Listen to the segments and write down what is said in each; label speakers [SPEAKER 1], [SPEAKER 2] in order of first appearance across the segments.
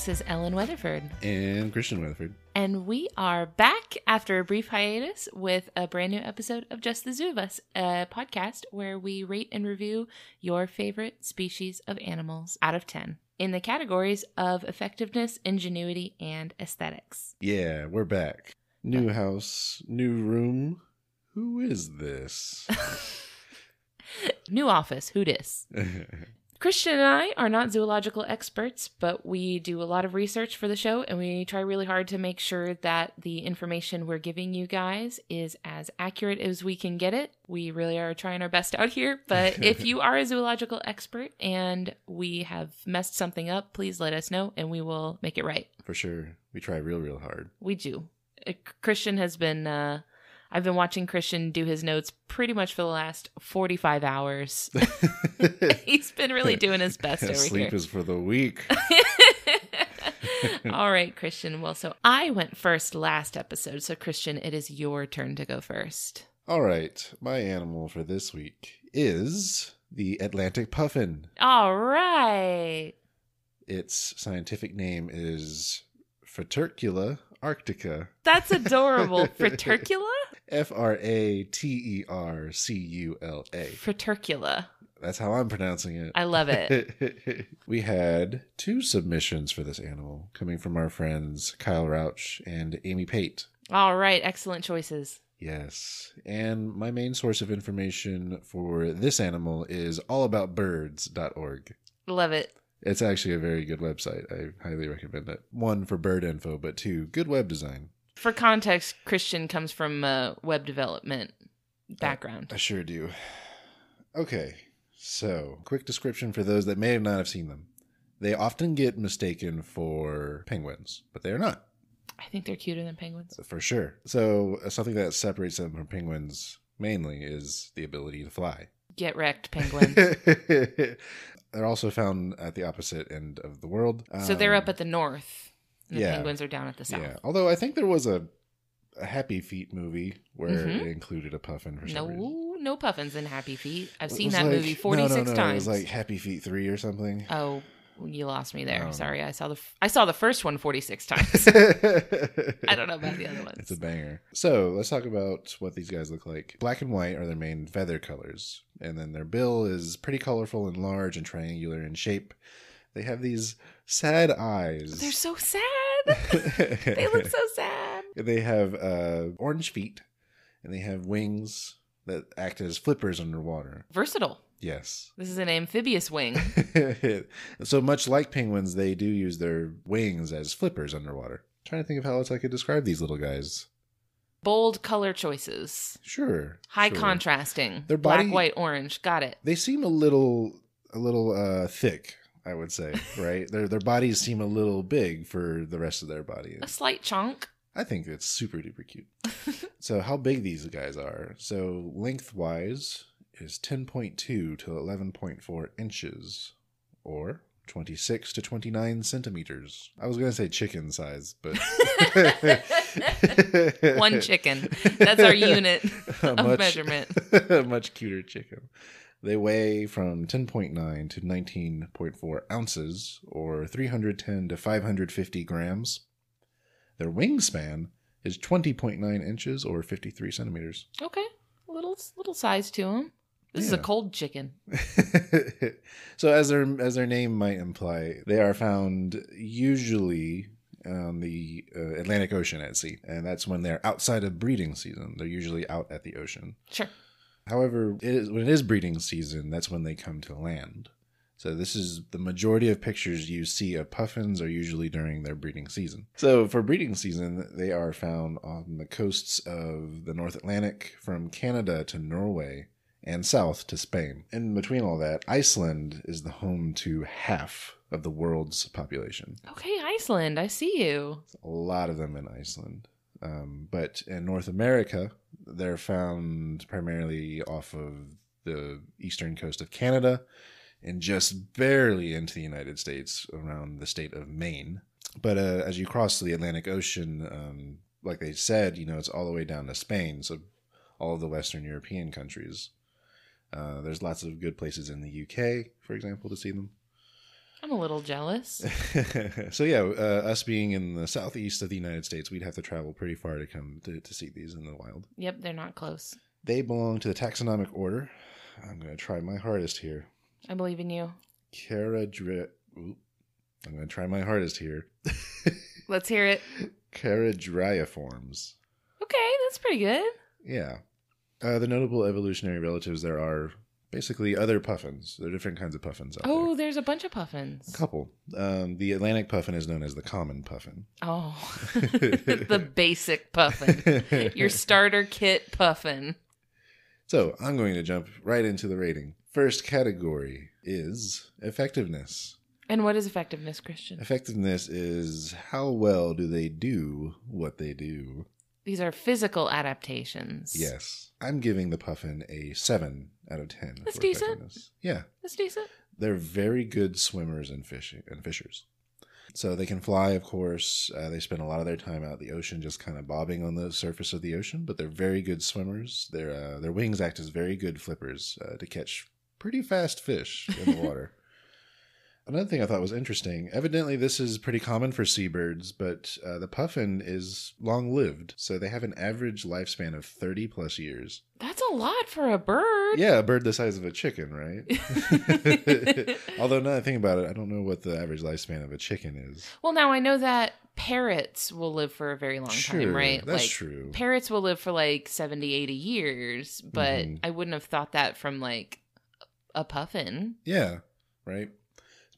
[SPEAKER 1] This is Ellen Weatherford.
[SPEAKER 2] And Christian Weatherford.
[SPEAKER 1] And we are back after a brief hiatus with a brand new episode of Just the Zoo of Us, a podcast where we rate and review your favorite species of animals out of 10 in the categories of effectiveness, ingenuity, and aesthetics.
[SPEAKER 2] Yeah, we're back. New house, new room. Who is this?
[SPEAKER 1] New office, who dis? Christian and I are not zoological experts, but we do a lot of research for the show and we try really hard to make sure that the information we're giving you guys is as accurate as we can get it. We really are trying our best out here, but if you are a zoological expert and we have messed something up, please let us know and we will make it right.
[SPEAKER 2] For sure. We try real, real hard.
[SPEAKER 1] We do. Uh, Christian has been uh I've been watching Christian do his notes pretty much for the last 45 hours. He's been really doing his best over
[SPEAKER 2] Sleep
[SPEAKER 1] here.
[SPEAKER 2] is for the weak.
[SPEAKER 1] All right, Christian. Well, so I went first last episode. So, Christian, it is your turn to go first.
[SPEAKER 2] All right. My animal for this week is the Atlantic puffin.
[SPEAKER 1] All right.
[SPEAKER 2] Its scientific name is Fratercula arctica.
[SPEAKER 1] That's adorable. Fratercula?
[SPEAKER 2] F R A T E R C U L A.
[SPEAKER 1] Fratercula.
[SPEAKER 2] That's how I'm pronouncing it.
[SPEAKER 1] I love it.
[SPEAKER 2] we had two submissions for this animal coming from our friends Kyle Rauch and Amy Pate.
[SPEAKER 1] All right. Excellent choices.
[SPEAKER 2] Yes. And my main source of information for this animal is allaboutbirds.org.
[SPEAKER 1] Love it.
[SPEAKER 2] It's actually a very good website. I highly recommend it. One, for bird info, but two, good web design.
[SPEAKER 1] For context, Christian comes from a web development background.
[SPEAKER 2] I sure do. Okay, so quick description for those that may not have seen them. They often get mistaken for penguins, but they are not,
[SPEAKER 1] I think they're cuter than penguins.
[SPEAKER 2] for sure. So, uh, something that separates them from penguins mainly is the ability to fly.
[SPEAKER 1] Get wrecked, penguin.
[SPEAKER 2] They're also found at the opposite end of the world.
[SPEAKER 1] so they're
[SPEAKER 2] Um,
[SPEAKER 1] up at the north. And the
[SPEAKER 2] yeah.
[SPEAKER 1] penguins are down at the south.
[SPEAKER 2] Yeah, although I think there was a, a Happy Feet movie where
[SPEAKER 1] Mhm.
[SPEAKER 2] it included a puffin for some
[SPEAKER 1] No,
[SPEAKER 2] reason.
[SPEAKER 1] no puffins in Happy Feet. I've seen that
[SPEAKER 2] like-
[SPEAKER 1] movie forty six
[SPEAKER 2] no, no,
[SPEAKER 1] times.
[SPEAKER 2] It was like Happy Feet three or something.
[SPEAKER 1] oh, you lost me there.
[SPEAKER 2] No, no.
[SPEAKER 1] Sorry, I saw the f- I saw the first one 46 times. I don't know about the other ones.
[SPEAKER 2] It's a banger. So let's talk about what these guys look like. Black and white are their main feather colors, and then their bill is pretty colorful and large and triangular in shape. They have these sad eyes.
[SPEAKER 1] They're so sad. they look so sad.
[SPEAKER 2] They have uh, orange feet, and they have wings that act as flippers underwater.
[SPEAKER 1] Versatile.
[SPEAKER 2] Yes.
[SPEAKER 1] This is an amphibious wing.
[SPEAKER 2] so much like penguins, they do use their wings as flippers underwater. trying to think of how else I could describe these little guys.
[SPEAKER 1] Bold color choices.
[SPEAKER 2] Sure.
[SPEAKER 1] High
[SPEAKER 2] sure.
[SPEAKER 1] contrasting.
[SPEAKER 2] Their body-
[SPEAKER 1] Black, white, orange. Got it.
[SPEAKER 2] They seem a little, a little uh, thick. I would say, right? their their bodies seem a little big for the rest of their body.
[SPEAKER 1] A slight chunk.
[SPEAKER 2] I think it's super duper cute. so how big these guys are? So lengthwise is 10.2 to 11.4 inches, or 26 to 29 centimeters. I was gonna say chicken size, but
[SPEAKER 1] One chicken. That's our unit of measurement.
[SPEAKER 2] a much cuter chicken. They weigh from 10.9 to 19.4 ounces, or 310 to 550 grams. Their wingspan is 20.9 inches, or 53 centimeters.
[SPEAKER 1] Okay. Little little size to them. This is a cold chicken.
[SPEAKER 2] so, as their as their name might imply, they are found usually on the uh, Atlantic Ocean at sea, and that's when they're outside of breeding season. They're usually out at the ocean.
[SPEAKER 1] Sure.
[SPEAKER 2] However, it is, when it is breeding season, that's when they come to land. So this is the majority of pictures you see of puffins are usually during their breeding season. So for breeding season, they are found on the coasts of the North Atlantic from Canada to Norway and south to Spain. In between all that, Iceland is the home to half of the world's population.
[SPEAKER 1] Okay, Iceland. I see you.
[SPEAKER 2] A lot of them in Iceland. Um, but in North America, they're found primarily off of the eastern coast of Canada and just barely into the United States around the state of Maine. But uh, as you cross the Atlantic Ocean, um, like they said, you know, it's all the way down to Spain. So all of the Western European countries. Uh, there's lots of good places in the UK, for example, to see them.
[SPEAKER 1] I'm a little jealous.
[SPEAKER 2] so yeah, uh, us being in the southeast of the United States, we'd have to travel pretty far to come to, to see these in the wild.
[SPEAKER 1] Yep, they're not close.
[SPEAKER 2] They belong to the taxonomic order. I'm going to try my hardest here.
[SPEAKER 1] I believe in you.
[SPEAKER 2] Caradri- Oop. I'm going to try my hardest here.
[SPEAKER 1] Let's hear it.
[SPEAKER 2] Caradriiforms.
[SPEAKER 1] Okay, that's pretty good.
[SPEAKER 2] Yeah. Uh, the notable evolutionary relatives there are basically other puffins. There are different kinds of puffins out
[SPEAKER 1] Oh,
[SPEAKER 2] there.
[SPEAKER 1] there's a bunch of puffins.
[SPEAKER 2] A couple. Um, the Atlantic puffin is known as the common puffin.
[SPEAKER 1] Oh, the basic puffin. Your starter kit puffin.
[SPEAKER 2] So I'm going to jump right into the rating. First category is effectiveness.
[SPEAKER 1] And what is effectiveness, Christian?
[SPEAKER 2] Effectiveness is how well do they do what they do?
[SPEAKER 1] These are physical adaptations.
[SPEAKER 2] Yes. I'm giving the puffin a 7 out of 10.
[SPEAKER 1] That's decent.
[SPEAKER 2] Yeah.
[SPEAKER 1] That's decent.
[SPEAKER 2] They're very good swimmers and fishing and fishers. So they can fly, of course. Uh, they spend a lot of their time out in the ocean, just kind of bobbing on the surface of the ocean. But they're very good swimmers. Their uh, their wings act as very good flippers uh, to catch pretty fast fish in the water. Another thing I thought was interesting. Evidently, this is pretty common for seabirds, but uh, the puffin is long lived, so they have an average lifespan of thirty plus years.
[SPEAKER 1] That's a lot for a bird.
[SPEAKER 2] Yeah, a bird the size of a chicken, right? Although now that I think about it, I don't know what the average lifespan of a chicken is.
[SPEAKER 1] Well, now I know that parrots will live for a very long time, right?
[SPEAKER 2] That's
[SPEAKER 1] like
[SPEAKER 2] true.
[SPEAKER 1] parrots will live for like 70, 80 years, but
[SPEAKER 2] Mhm.
[SPEAKER 1] I wouldn't have thought that from like a puffin.
[SPEAKER 2] yeah, right.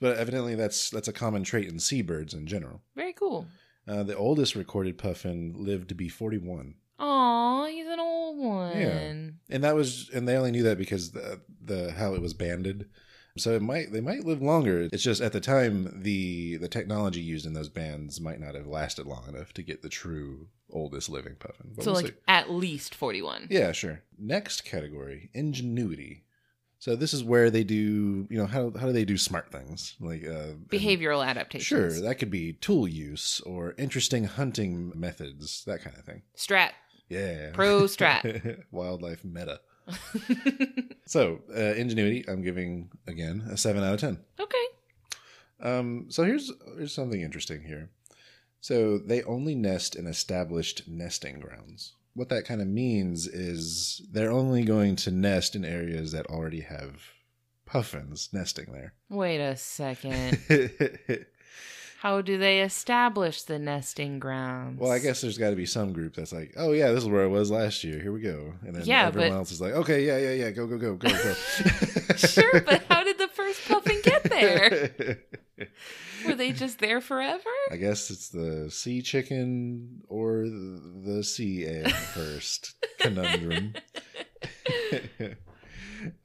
[SPEAKER 2] But evidently, that's that's a common trait in seabirds in general.
[SPEAKER 1] Very cool.
[SPEAKER 2] Uh, the oldest recorded puffin lived to be forty-one,
[SPEAKER 1] Aw, he's an old one.
[SPEAKER 2] Yeah, and that was and they only knew that because the the how it was banded. So it might they might live longer. It's just at the time the the technology used in those bands might not have lasted long enough to get the true oldest living puffin. But
[SPEAKER 1] So,
[SPEAKER 2] we'll
[SPEAKER 1] like,
[SPEAKER 2] see.
[SPEAKER 1] at least 41.
[SPEAKER 2] Yeah, sure. Next category, ingenuity. So this is where they do, you know, how how do they do smart things like uh,
[SPEAKER 1] Behavioral adaptations?
[SPEAKER 2] Sure, that could be tool use or interesting hunting methods, that kind of thing.
[SPEAKER 1] Strat.
[SPEAKER 2] Yeah,
[SPEAKER 1] Pro strat.
[SPEAKER 2] wildlife meta. So uh, ingenuity, I'm giving again a seven out of ten.
[SPEAKER 1] okay.
[SPEAKER 2] Um, so here's here's something interesting here. So they only nest in established nesting grounds. What that kind of means is they're only going to nest in areas that already have puffins nesting there.
[SPEAKER 1] Wait a second. How do they establish the nesting grounds?
[SPEAKER 2] well, I guess there's got to be some group that's like, "Oh yeah, this is where I was last year. Here we go." And then
[SPEAKER 1] Yeah,
[SPEAKER 2] everyone
[SPEAKER 1] but-
[SPEAKER 2] else is like, "Okay, yeah, yeah, yeah, go, go, go, go, go."
[SPEAKER 1] sure, but how did the first puffin get there? Were they just there forever?
[SPEAKER 2] I guess it's the sea chicken or the sea egg first conundrum.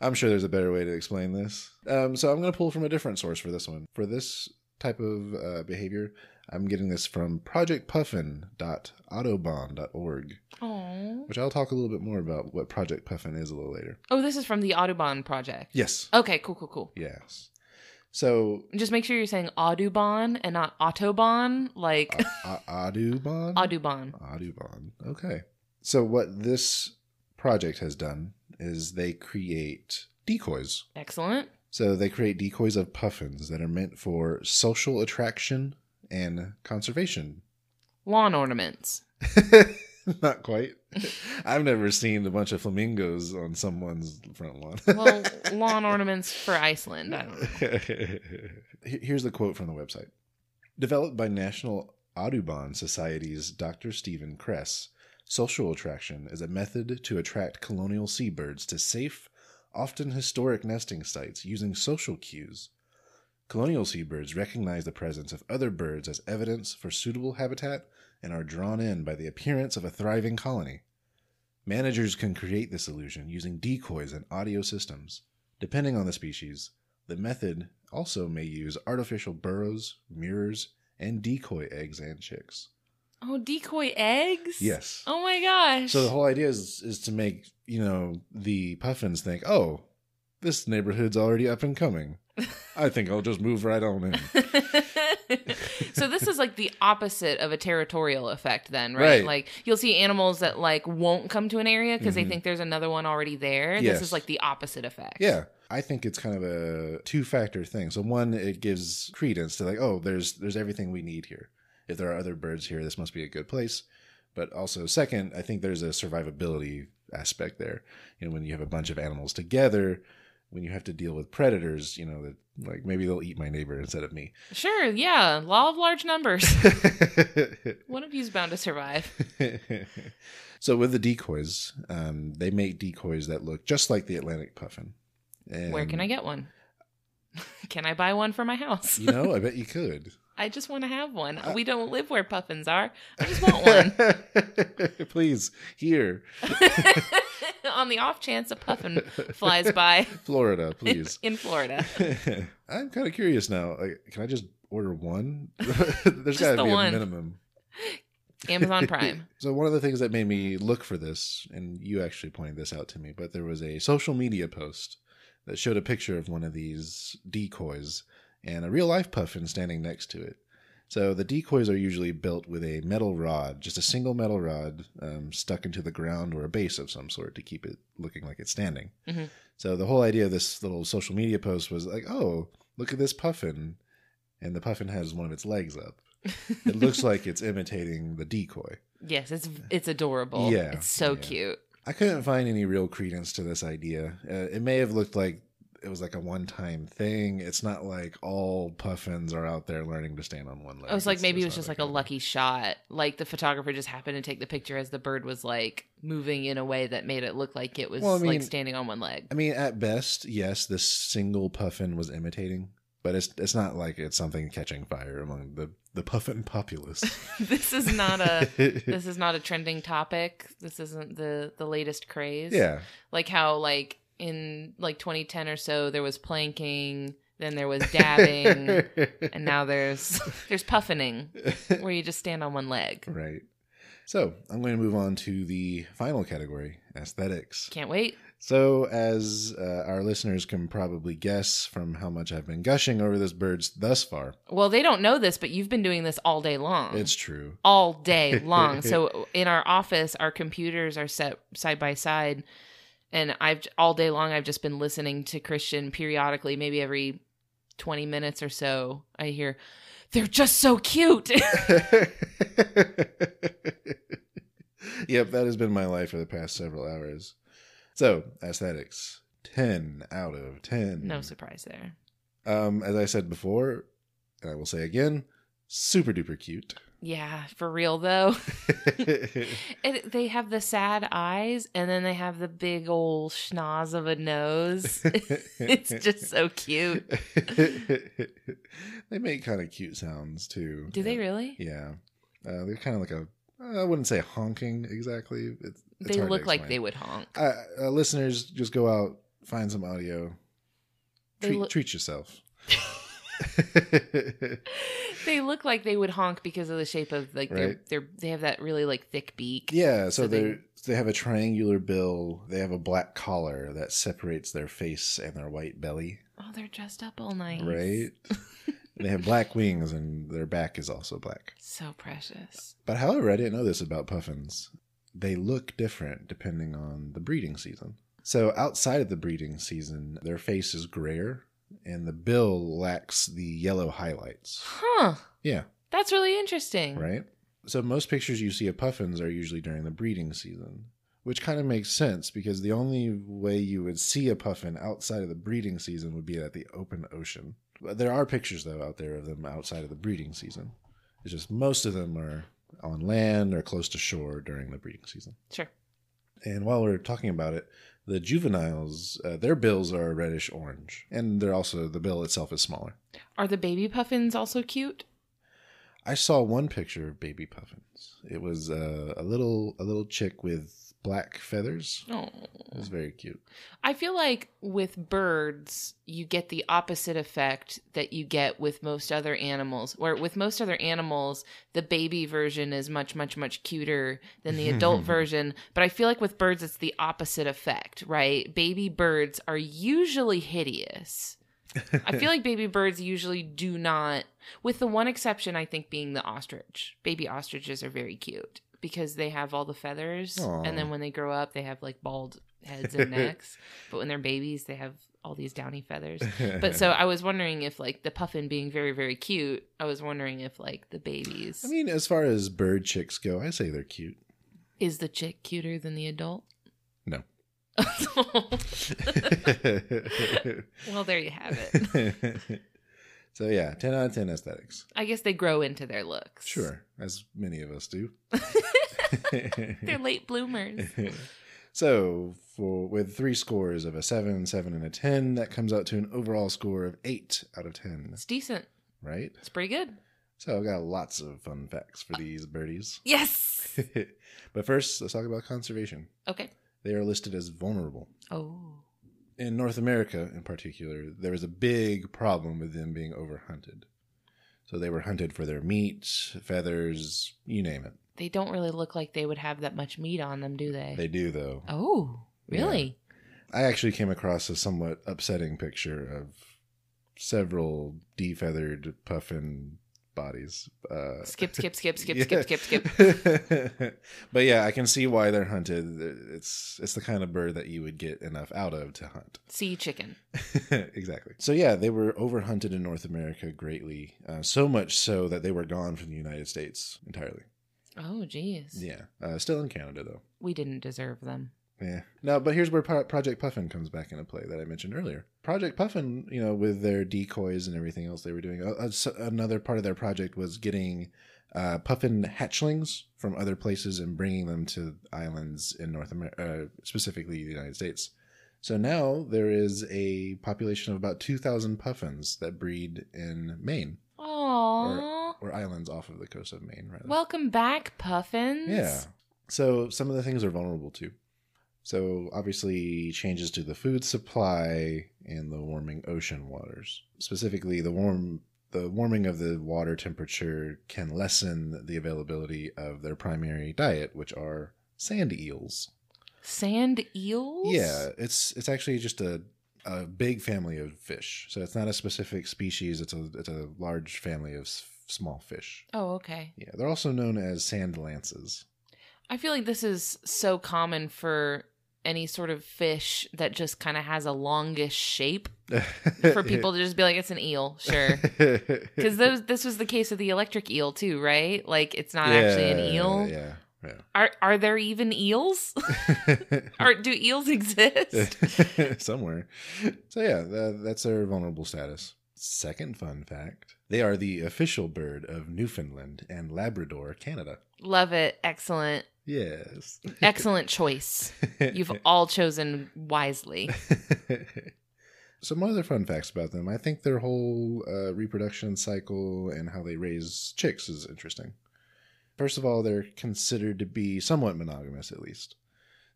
[SPEAKER 2] I'm sure there's a better way to explain this. Um, so I'm going to pull from a different source for this one. For this type of uh, behavior, I'm getting this from projectpuffin.autobahn.org,
[SPEAKER 1] Oh.
[SPEAKER 2] which I'll talk a little bit more about what Project Puffin is a little later.
[SPEAKER 1] Oh, this is from the Audubon project.
[SPEAKER 2] Yes.
[SPEAKER 1] Okay, cool, cool, cool.
[SPEAKER 2] Yes. So,
[SPEAKER 1] Just make sure you're saying Audubon and not Autobahn, like
[SPEAKER 2] uh, Audubon?
[SPEAKER 1] Audubon.
[SPEAKER 2] Audubon. Okay. So what this project has done is they create decoys.
[SPEAKER 1] Excellent.
[SPEAKER 2] So they create decoys of puffins that are meant for social attraction and conservation.
[SPEAKER 1] Lawn ornaments.
[SPEAKER 2] Not quite. I've never seen a bunch of flamingos on someone's front lawn.
[SPEAKER 1] Well, lawn ornaments for Iceland. I don't know.
[SPEAKER 2] Here's the quote from the website. Developed by National Audubon Society's Dr. Stephen Kress, social attraction is a method to attract colonial seabirds to safe, often historic nesting sites using social cues. Colonial seabirds recognize the presence of other birds as evidence for suitable habitat and are drawn in by the appearance of a thriving colony. Managers can create this illusion using decoys and audio systems. Depending on the species, the method also may use artificial burrows, mirrors, and decoy eggs and chicks.
[SPEAKER 1] Oh, decoy eggs?
[SPEAKER 2] Yes.
[SPEAKER 1] Oh my gosh.
[SPEAKER 2] So the whole idea is is to make, you know, the puffins think, "Oh, this neighborhood's already up and coming. I think I'll just move right on in."
[SPEAKER 1] so this is like the opposite of a territorial effect then right?
[SPEAKER 2] Right.
[SPEAKER 1] like you'll see animals that like won't come to an area because
[SPEAKER 2] Mhm.
[SPEAKER 1] they think there's another one already there this is like the opposite effect
[SPEAKER 2] Yeah. I think it's kind of a two factor thing. So one, it gives credence to like, oh, there's there's everything we need here. If there are other birds here, this must be a good place. But also, second, I think there's a survivability aspect there. You know, when you have a bunch of animals together, when you have to deal with predators, you know, that like maybe they'll eat my neighbor instead of me.
[SPEAKER 1] Sure, yeah. Law of large numbers. One of you's bound to survive.
[SPEAKER 2] so with the decoys, um, they make decoys that look just like the Atlantic puffin. And,
[SPEAKER 1] Where can I get one? can I buy one for my house?
[SPEAKER 2] You know, I bet you could.
[SPEAKER 1] I just want to have one. we don't live where puffins are. I just want one.
[SPEAKER 2] Please, here.
[SPEAKER 1] On the off chance a puffin flies by
[SPEAKER 2] Florida, please.
[SPEAKER 1] in Florida.
[SPEAKER 2] I'm kind of curious now. Like, can I just order one? There's got to
[SPEAKER 1] the
[SPEAKER 2] be
[SPEAKER 1] one.
[SPEAKER 2] a minimum.
[SPEAKER 1] Amazon Prime.
[SPEAKER 2] So one of the things that made me look for this, and you actually pointed this out to me, but there was a social media post that showed a picture of one of these decoys and a real life puffin standing next to it. So the decoys are usually built with a metal rod, just a single metal rod um, stuck into the ground or a base of some sort to keep it looking like it's standing.
[SPEAKER 1] Mhm.
[SPEAKER 2] So the whole idea of this little social media post was like, oh, look at this puffin, and the puffin has one of its legs up. It looks like it's imitating the decoy.
[SPEAKER 1] Yes, it's it's adorable.
[SPEAKER 2] Yeah,
[SPEAKER 1] It's so
[SPEAKER 2] yeah.
[SPEAKER 1] cute.
[SPEAKER 2] I couldn't find any real credence to this idea. Uh, it may have looked like it was like a one-time thing. It's not like all puffins are out there learning to stand on one leg.
[SPEAKER 1] Oh, I was like,
[SPEAKER 2] It's-
[SPEAKER 1] maybe it was just like a lucky shot. Like the photographer just happened to take the picture as the bird was like moving in a way that made it look like it was
[SPEAKER 2] Well, I mean-
[SPEAKER 1] like standing on one leg.
[SPEAKER 2] I mean, at best, yes, this single puffin was imitating, but it's it's not like it's something catching fire among the the puffin populace.
[SPEAKER 1] this is not a this is not a trending topic. This isn't the the latest craze.
[SPEAKER 2] yeah,
[SPEAKER 1] Like how like in like 2010 or so there was planking, then there was dabbing, and now there's there's puffining where you just stand on one leg.
[SPEAKER 2] right. So I'm going to move on to the final category, aesthetics.
[SPEAKER 1] Can't wait.
[SPEAKER 2] So, as uh, our listeners can probably guess from how much I've been gushing over this bird thus far,
[SPEAKER 1] Well, they don't know this, but you've been doing this all day long.
[SPEAKER 2] it's true.
[SPEAKER 1] all day long. so in our office, our computers are set side by side, and I've all day long I've just been listening to Christian periodically, maybe every twenty minutes or so. I hear they're just so cute.
[SPEAKER 2] yep, that has been my life for the past several hours. So, aesthetics 10 out of 10.
[SPEAKER 1] no surprise there.
[SPEAKER 2] Um, as I said before, and I will say again, super duper cute.
[SPEAKER 1] Yeah, for real though. It, they have the sad eyes, and then they have the big old schnoz of a nose. it's just so cute.
[SPEAKER 2] they make kind of cute sounds too.
[SPEAKER 1] Do they really?
[SPEAKER 2] Yeah. Uh, they're kind of like a, I wouldn't say honking exactly. It's, it's
[SPEAKER 1] they look like they would honk.
[SPEAKER 2] Uh, uh, listeners, just go out, find some audio, treat,
[SPEAKER 1] look-
[SPEAKER 2] treat yourself.
[SPEAKER 1] They look like they would honk because of the shape of like
[SPEAKER 2] Right.
[SPEAKER 1] they're they're they have that really like thick beak.
[SPEAKER 2] yeah, so,
[SPEAKER 1] So they-
[SPEAKER 2] they have a triangular bill. They have a black collar that separates their face and their white belly.
[SPEAKER 1] Oh, they're dressed up all nice.
[SPEAKER 2] Right. They have black wings, and their back is also black.
[SPEAKER 1] So precious.
[SPEAKER 2] But however, I didn't know this about puffins. They look different depending on the breeding season. So outside of the breeding season, their face is grayer, and the bill lacks the yellow highlights.
[SPEAKER 1] Huh.
[SPEAKER 2] Yeah.
[SPEAKER 1] That's really interesting.
[SPEAKER 2] right? So most pictures you see of puffins are usually during the breeding season, which kind of makes sense because the only way you would see a puffin outside of the breeding season would be at the open ocean. But There are pictures though out there of them outside of the breeding season. It's just most of them are on land or close to shore during the breeding season.
[SPEAKER 1] Sure.
[SPEAKER 2] And while we're talking about it, the juveniles, uh, their bills are reddish orange, and they're also the bill itself is smaller.
[SPEAKER 1] Are the baby puffins also cute?
[SPEAKER 2] I saw one picture of baby puffins. It was uh, a little a little chick with black feathers.
[SPEAKER 1] Oh.
[SPEAKER 2] It was very cute.
[SPEAKER 1] I feel like with birds, you get the opposite effect that you get with most other animals. Where with most other animals, the baby version is much, much, much cuter than the adult version. But I feel like with birds, it's the opposite effect, right? Baby birds are usually hideous. I feel like baby birds usually do not, with the one exception, I think, being the ostrich. Baby ostriches are very cute because they have all the feathers.
[SPEAKER 2] Aw.
[SPEAKER 1] And then when they grow up, they have like bald heads and necks. But when they're babies, they have all these downy feathers. But so I was wondering if like the puffin being very very cute, I was wondering if like the babies
[SPEAKER 2] I mean, as far as bird chicks go, I say they're cute.
[SPEAKER 1] is the chick cuter than the adult?
[SPEAKER 2] No.
[SPEAKER 1] well, there you have it.
[SPEAKER 2] So yeah, ten out of ten aesthetics.
[SPEAKER 1] I guess they grow into their looks.
[SPEAKER 2] Sure, as many of us do.
[SPEAKER 1] They're late bloomers.
[SPEAKER 2] so for with three scores of a seven, seven, and a ten, that comes out to an overall score of eight out of ten.
[SPEAKER 1] It's decent.
[SPEAKER 2] Right.
[SPEAKER 1] It's pretty good.
[SPEAKER 2] So I've got lots of fun facts for these birdies.
[SPEAKER 1] Yes.
[SPEAKER 2] but first, let's talk about conservation.
[SPEAKER 1] Okay.
[SPEAKER 2] They are listed as vulnerable.
[SPEAKER 1] Oh.
[SPEAKER 2] In North America, in particular, there was a big problem with them being overhunted. So they were hunted for their meat, feathers, you name it.
[SPEAKER 1] They don't really look like they would have that much meat on them, do they?
[SPEAKER 2] They do, though.
[SPEAKER 1] oh, really?
[SPEAKER 2] I actually came across a somewhat upsetting picture of several defeathered puffin bodies. Uh,
[SPEAKER 1] Skip, skip, skip, skip,
[SPEAKER 2] yeah.
[SPEAKER 1] skip, skip, skip.
[SPEAKER 2] but yeah, I can see why they're hunted. It's it's the kind of bird that you would get enough out of to hunt.
[SPEAKER 1] Sea chicken.
[SPEAKER 2] exactly. So yeah, they were overhunted in North America greatly, uh, so much so that they were gone from the United States entirely.
[SPEAKER 1] Oh, geez.
[SPEAKER 2] Yeah, uh, still in Canada though.
[SPEAKER 1] We didn't deserve them.
[SPEAKER 2] Yeah. No, but here's where Pro- Project Puffin comes back into play that I mentioned earlier. Project Puffin, you know, with their decoys and everything else they were doing, uh, uh, another part of their project was getting uh, puffin hatchlings from other places and bringing them to islands in North America, uh, specifically the United States. So now there is a population of about 2,000 puffins that breed in Maine
[SPEAKER 1] Aww.
[SPEAKER 2] or islands off of the coast of Maine, rather.
[SPEAKER 1] Welcome back, puffins.
[SPEAKER 2] Yeah. So some of the things are vulnerable too. So obviously changes to the food supply and the warming ocean waters. Specifically the warm the warming of the water temperature can lessen the availability of their primary diet, which are sand eels.
[SPEAKER 1] Sand eels?
[SPEAKER 2] Yeah, it's it's actually just a a big family of fish. So it's not a specific species, it's a it's a large family of s- small fish.
[SPEAKER 1] Oh, okay.
[SPEAKER 2] Yeah, they're also known as sand lances.
[SPEAKER 1] I feel like this is so common for any sort of fish that just kind of has a longish shape for people to just be like, it's an eel, sure. Because those this was the case of the electric eel too, right? Like it's not actually an eel.
[SPEAKER 2] Yeah, yeah.
[SPEAKER 1] Are are there even eels? Are do eels exist?
[SPEAKER 2] Somewhere. So yeah, tha- that's their vulnerable status. Second fun fact: they are the official bird of Newfoundland and Labrador, Canada.
[SPEAKER 1] Love it. Excellent.
[SPEAKER 2] Yes.
[SPEAKER 1] Excellent choice. You've all chosen wisely.
[SPEAKER 2] Some other fun facts about them. I think their whole uh, reproduction cycle and how they raise chicks is interesting. First of all, they're considered to be somewhat monogamous, at least.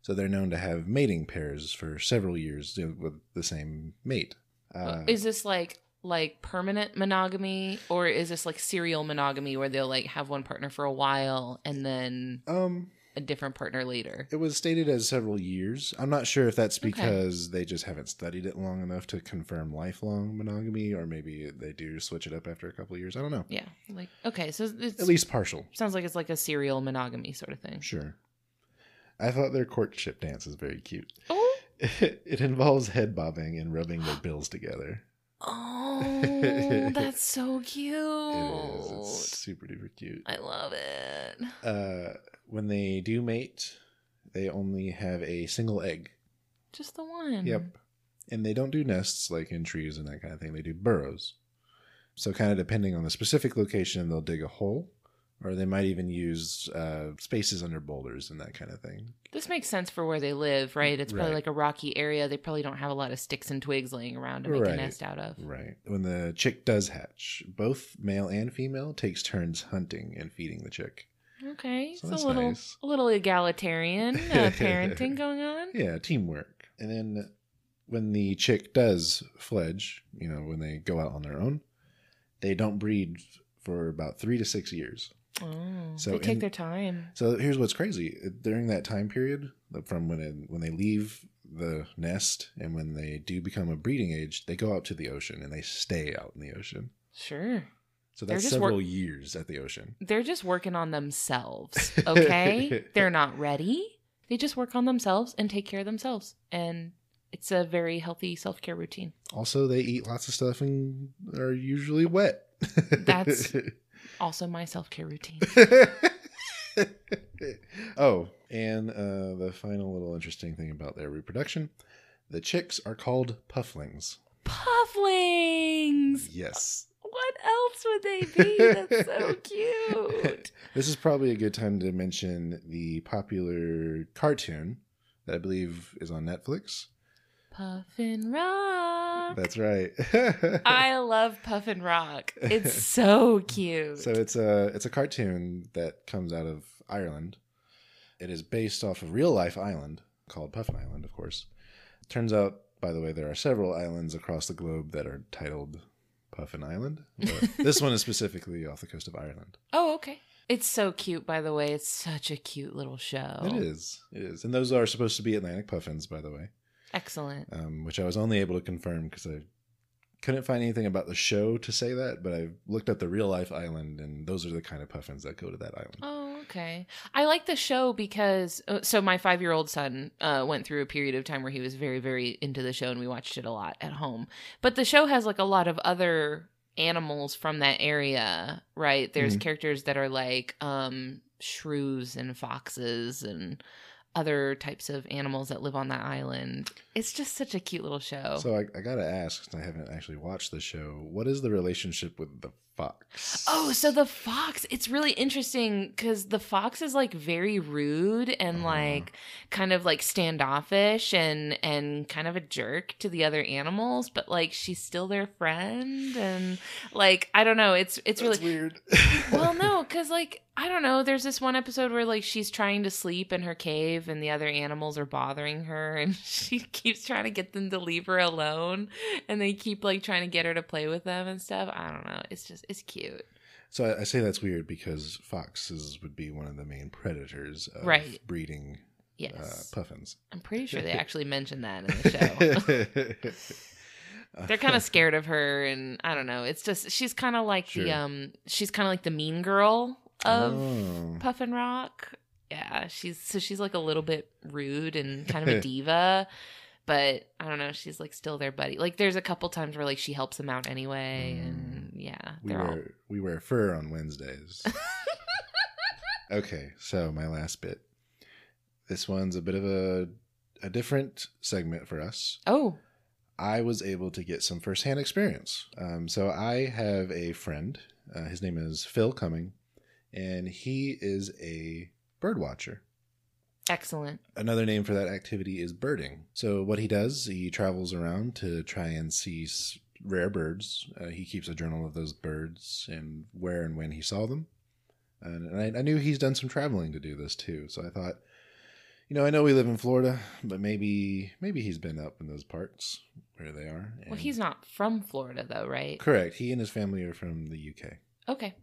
[SPEAKER 2] So they're known to have mating pairs for several years with the same mate. Uh,
[SPEAKER 1] is this like like permanent monogamy or is this like serial monogamy where they'll like have one partner for a while and then
[SPEAKER 2] um,
[SPEAKER 1] a different partner later?
[SPEAKER 2] it was stated as several years. I'm not sure if that's
[SPEAKER 1] Okay.
[SPEAKER 2] because they just haven't studied it long enough to confirm lifelong monogamy, or maybe they do switch it up after a couple of years. I don't know.
[SPEAKER 1] Yeah. Like okay, so it's
[SPEAKER 2] At least partial.
[SPEAKER 1] sounds like it's like a serial monogamy sort of thing.
[SPEAKER 2] Sure. I thought their courtship dance is very cute.
[SPEAKER 1] Oh.
[SPEAKER 2] It involves head bobbing and rubbing their bills together.
[SPEAKER 1] Oh, that's so cute.
[SPEAKER 2] It is. It's super duper cute.
[SPEAKER 1] I love it.
[SPEAKER 2] Uh, when they do mate, they only have a single egg.
[SPEAKER 1] Just the one.
[SPEAKER 2] Yep. And they don't do nests like in trees and that kind of thing. They do burrows. So, kind of depending on the specific location, they'll dig a hole, or they might even use uh, spaces under boulders and that kind of thing.
[SPEAKER 1] This makes sense for where they live, right? It's probably
[SPEAKER 2] Right.
[SPEAKER 1] like a rocky area. They probably don't have a lot of sticks and twigs laying around to make
[SPEAKER 2] Right.
[SPEAKER 1] a nest out of.
[SPEAKER 2] Right. When the chick does hatch, both male and female takes turns hunting and feeding the chick.
[SPEAKER 1] Okay,
[SPEAKER 2] So that's
[SPEAKER 1] a little
[SPEAKER 2] nice.
[SPEAKER 1] a little egalitarian uh, parenting going on.
[SPEAKER 2] Yeah, teamwork. And then when the chick does fledge, you know, when they go out on their own, they don't breed for about three to six years.
[SPEAKER 1] Oh,
[SPEAKER 2] So
[SPEAKER 1] they take
[SPEAKER 2] in-
[SPEAKER 1] their time.
[SPEAKER 2] So here's what's crazy: during that time period, from when it, when they leave the nest and when they do become a breeding age, they go out to the ocean and they stay out in the ocean.
[SPEAKER 1] Sure,
[SPEAKER 2] So that's several
[SPEAKER 1] work-
[SPEAKER 2] years at the ocean.
[SPEAKER 1] they're just working on themselves. Okay, they're not ready. They just work on themselves and take care of themselves, and it's a very healthy self care routine.
[SPEAKER 2] Also, they eat lots of stuff and are usually wet.
[SPEAKER 1] That's- Also, my self care routine.
[SPEAKER 2] oh, and uh, the final little interesting thing about their reproduction the chicks are called pufflings.
[SPEAKER 1] Pufflings.
[SPEAKER 2] Yes.
[SPEAKER 1] What else would they be? That's so cute.
[SPEAKER 2] This is probably a good time to mention the popular cartoon that I believe is on Netflix.
[SPEAKER 1] Puffin Rock.
[SPEAKER 2] That's right.
[SPEAKER 1] I love Puffin Rock. It's so cute.
[SPEAKER 2] So it's a it's a cartoon that comes out of Ireland. It is based off a real life island called Puffin Island, of course. Turns out, by the way, there are several islands across the globe that are titled Puffin Island. This one is specifically off the coast of Ireland.
[SPEAKER 1] oh, okay. It's so cute, by the way. It's such a cute little show.
[SPEAKER 2] It is. It is. And those are supposed to be Atlantic puffins, by the way,
[SPEAKER 1] Excellent.
[SPEAKER 2] um, which I was only able to confirm because I couldn't find anything about the show to say that, but I looked at the real life island, and those are the kind of puffins that go to that island.
[SPEAKER 1] Oh, okay. I like the show because uh, so my five year old son uh, went through a period of time where he was very, very into the show, and we watched it a lot at home. But the show has like a lot of other animals from that area, right? There's
[SPEAKER 2] Mhm.
[SPEAKER 1] characters that are like um, shrews and foxes and other types of animals that live on that island. It's just such a cute little show.
[SPEAKER 2] So I, I gotta ask, I haven't actually watched the show. What is the relationship with the fox?
[SPEAKER 1] Oh, so the fox, it's really interesting because the fox is like very rude and
[SPEAKER 2] Uh-huh.
[SPEAKER 1] like kind of like standoffish and and kind of a jerk to the other animals, but like she's still their friend and like I don't know, it's it's
[SPEAKER 2] That's
[SPEAKER 1] really
[SPEAKER 2] weird.
[SPEAKER 1] well no because like i don't know there's this one episode where like she's trying to sleep in her cave and the other animals are bothering her and she keeps trying to get them to leave her alone and they keep like trying to get her to play with them and stuff i don't know it's just it's cute
[SPEAKER 2] So I, I say that's weird because foxes would be one of the main predators of
[SPEAKER 1] Right.
[SPEAKER 2] breeding uh,
[SPEAKER 1] yes
[SPEAKER 2] puffins.
[SPEAKER 1] i'm pretty sure they actually mentioned that in the show they're kind of scared of her and i don't know it's just she's kind of like the um she's kind of like the mean girl of
[SPEAKER 2] Oh.
[SPEAKER 1] Puffin Rock. Yeah, she's so she's like a little bit rude and kind of a diva, but I don't know, she's like still their buddy. Like there's a couple times where like she helps them out anyway, and yeah,
[SPEAKER 2] Mm. we
[SPEAKER 1] they're all
[SPEAKER 2] wear we wear fur on Wednesdays. okay, so my last bit. This one's a bit of a a different segment for us.
[SPEAKER 1] oh
[SPEAKER 2] I was able to get some firsthand experience. Um, so I have a friend. Uh, his name is Phil Cumming, and he is a bird watcher.
[SPEAKER 1] Excellent.
[SPEAKER 2] Another name for that activity is birding. So what he does, he travels around to try and see rare birds. Uh, he keeps a journal of those birds and where and when he saw them. And, and I, I knew he's done some traveling to do this too. So I thought, you know, I know we live in Florida, but maybe maybe he's been up in those parts where they are.
[SPEAKER 1] Well, he's not from Florida though, right?
[SPEAKER 2] correct. He and his family are from the UK.
[SPEAKER 1] Okay.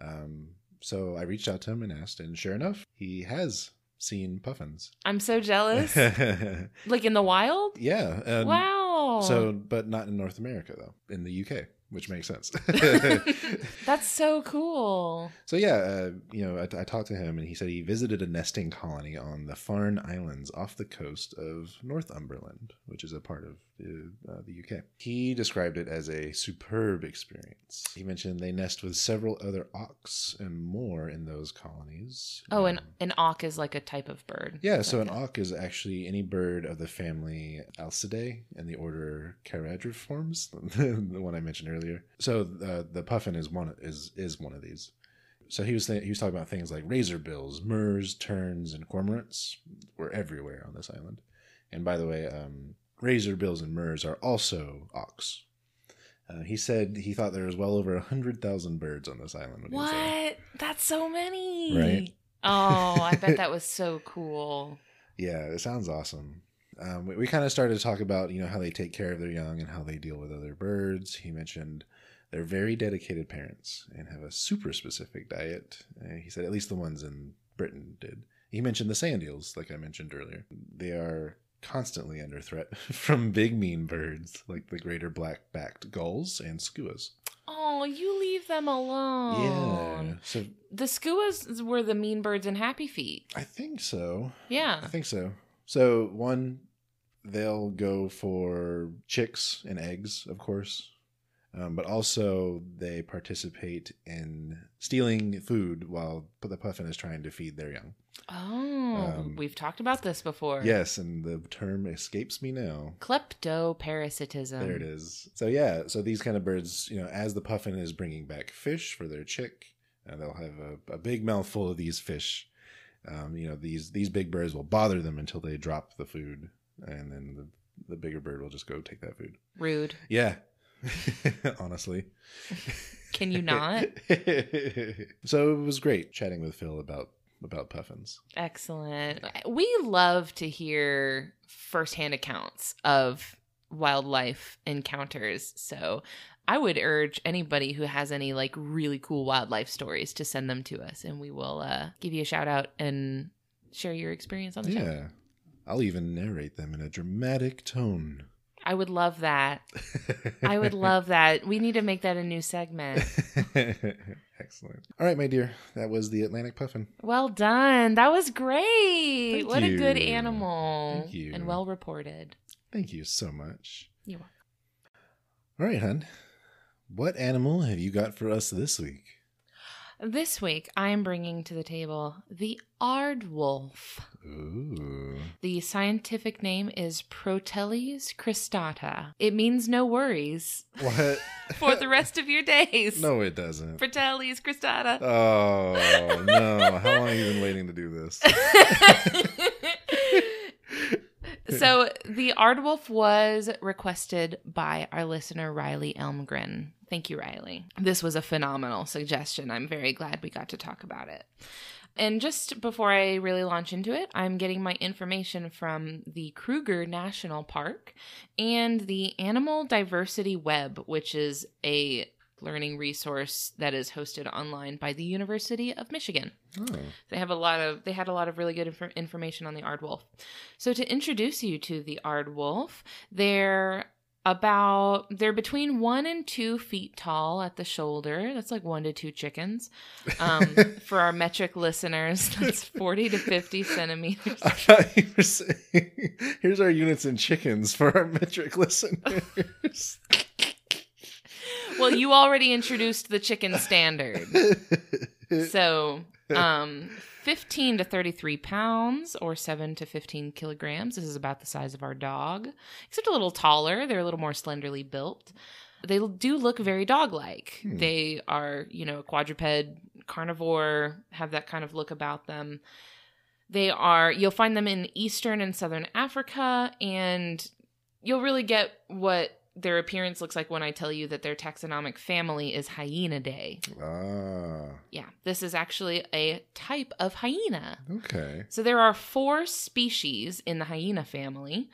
[SPEAKER 2] Um, so I reached out to him and asked, and sure enough, he has seen puffins.
[SPEAKER 1] I'm so jealous. like in the wild?
[SPEAKER 2] yeah. And
[SPEAKER 1] wow.
[SPEAKER 2] So, but not in North America though, in the UK, which makes sense.
[SPEAKER 1] That's so cool.
[SPEAKER 2] so yeah, uh, you know, I, I talked to him, and he said he visited a nesting colony on the Farne Islands off the coast of Northumberland, which is a part of the, uh, the UK. He described it as a superb experience. He mentioned they nest with several other auks and more in those colonies.
[SPEAKER 1] Oh, and
[SPEAKER 2] Um,
[SPEAKER 1] an auk is like a type of bird.
[SPEAKER 2] Yeah, so an
[SPEAKER 1] Okay.
[SPEAKER 2] auk is actually any bird of the family Alcidae in the order Charadriiformes, the one I mentioned earlier. So uh, the puffin is one is is one of these. So he was th- he was talking about things like razor bills, murres, terns, and cormorants were everywhere on this island. And by the way, um, razorbills and murres are also auks. Uh, he said he thought there was well over a hundred thousand birds on this island. When he was there.
[SPEAKER 1] What? That's so many.
[SPEAKER 2] Right?
[SPEAKER 1] Oh, I bet that was so cool.
[SPEAKER 2] Yeah, it sounds awesome. Um, we, we kind of started to talk about you know how they take care of their young and how they deal with other birds. He mentioned they're very dedicated parents and have a super specific diet. Uh, he said at least the ones in Britain did. He mentioned the sand eels, like I mentioned earlier. They are constantly under threat from big mean birds like the greater black-backed gulls and skuas.
[SPEAKER 1] Oh, you leave them alone.
[SPEAKER 2] Yeah, so
[SPEAKER 1] The skuas were the mean birds and happy feet.
[SPEAKER 2] I think so.
[SPEAKER 1] Yeah.
[SPEAKER 2] I think so. So one they'll go for chicks and eggs, of course. Um, but also they participate in stealing food while the puffin is trying to feed their young.
[SPEAKER 1] Oh,
[SPEAKER 2] Um,
[SPEAKER 1] we've talked about this before.
[SPEAKER 2] Yes, and the term escapes me now.
[SPEAKER 1] Kleptoparasitism.
[SPEAKER 2] There it is. So yeah, so these kind of birds, you know, as the puffin is bringing back fish for their chick, uh, they'll have a, a big mouthful of these fish. Um, you know, these these big birds will bother them until they drop the food, and then the the bigger bird will just go take that food.
[SPEAKER 1] Rude.
[SPEAKER 2] Yeah, honestly.
[SPEAKER 1] Can you not?
[SPEAKER 2] so it was great chatting with Phil about about puffins.
[SPEAKER 1] Excellent. We love to hear firsthand accounts of wildlife encounters. So I would urge anybody who has any like really cool wildlife stories to send them to us and we will uh, give you a shout out and share your experience on the show.
[SPEAKER 2] Yeah, I'll even narrate them in a dramatic tone.
[SPEAKER 1] I would love that. I would love that. We need to make that a new segment.
[SPEAKER 2] Excellent. All right, my dear. That was the Atlantic Puffin.
[SPEAKER 1] Well done. That was great.
[SPEAKER 2] Thank
[SPEAKER 1] what a good animal.
[SPEAKER 2] Thank you.
[SPEAKER 1] And well reported.
[SPEAKER 2] Thank you so much.
[SPEAKER 1] You're welcome.
[SPEAKER 2] All right, hun. What animal have you got for us this week?
[SPEAKER 1] This week, I am bringing to the table the aardwolf.
[SPEAKER 2] Ooh.
[SPEAKER 1] The scientific name is Proteles cristata. It means no worries
[SPEAKER 2] What?
[SPEAKER 1] for the rest of your days.
[SPEAKER 2] no, it doesn't.
[SPEAKER 1] Proteles cristata.
[SPEAKER 2] Oh, no. How long have you been waiting to do this?
[SPEAKER 1] so the Aardwolf was requested by our listener Riley Elmgren. Thank you, Riley. This was a phenomenal suggestion. I'm very glad we got to talk about it. And just before I really launch into it, I'm getting my information from the Kruger National Park and the Animal Diversity Web, which is a learning resource that is hosted online by the University of Michigan.
[SPEAKER 2] Oh.
[SPEAKER 1] They have a lot of they had a lot of really good inf- information on the aardwolf. So to introduce you to the aardwolf, they're about they're between one and two feet tall at the shoulder. That's like one to two chickens. Um, for our metric listeners, that's forty to fifty centimeters.
[SPEAKER 2] I thought you were saying, here's our units in chickens for our metric listeners.
[SPEAKER 1] Well, you already introduced the chicken standard. So, um, 15 to 33 pounds or 7 to 15 kilograms. This is about the size of our dog, except a little taller. They're a little more slenderly built. They do look very dog like.
[SPEAKER 2] Hmm.
[SPEAKER 1] They are, you know, a quadruped, carnivore, have that kind of look about them. They are, you'll find them in Eastern and Southern Africa, and you'll really get what their appearance looks like when I tell you that their taxonomic family is Hyaenidae.
[SPEAKER 2] ah,
[SPEAKER 1] Yeah, this is actually a type of hyena.
[SPEAKER 2] okay.
[SPEAKER 1] So there are four species in the hyena family.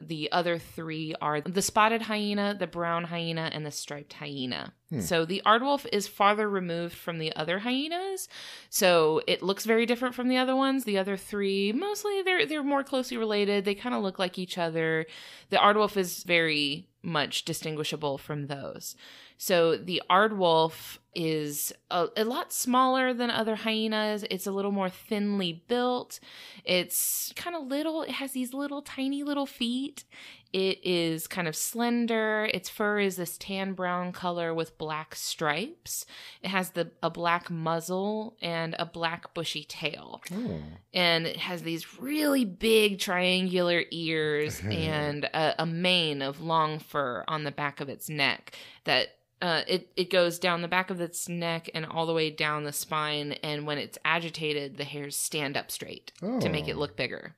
[SPEAKER 1] The other three are the spotted hyena, the brown hyena, and the striped hyena.
[SPEAKER 2] Hmm.
[SPEAKER 1] So the aardwolf is farther removed from the other hyenas, so it looks very different from the other ones. The other three, mostly they're they're more closely related. They kind of look like each other. The aardwolf is very much distinguishable from those. So the aardwolf is a, a lot smaller than other hyenas. It's a little more thinly built. It's kind of little. It has these little tiny little feet. It is kind of slender. Its fur is this tan brown color with black stripes. It has the a black muzzle and a black bushy tail
[SPEAKER 2] Oh,
[SPEAKER 1] and it has these really big triangular ears and a, a mane of long fur on the back of its neck that uh, it, it goes down the back of its neck and all the way down the spine and when it's agitated the hairs stand up straight to make it
[SPEAKER 2] Oh.
[SPEAKER 1] look bigger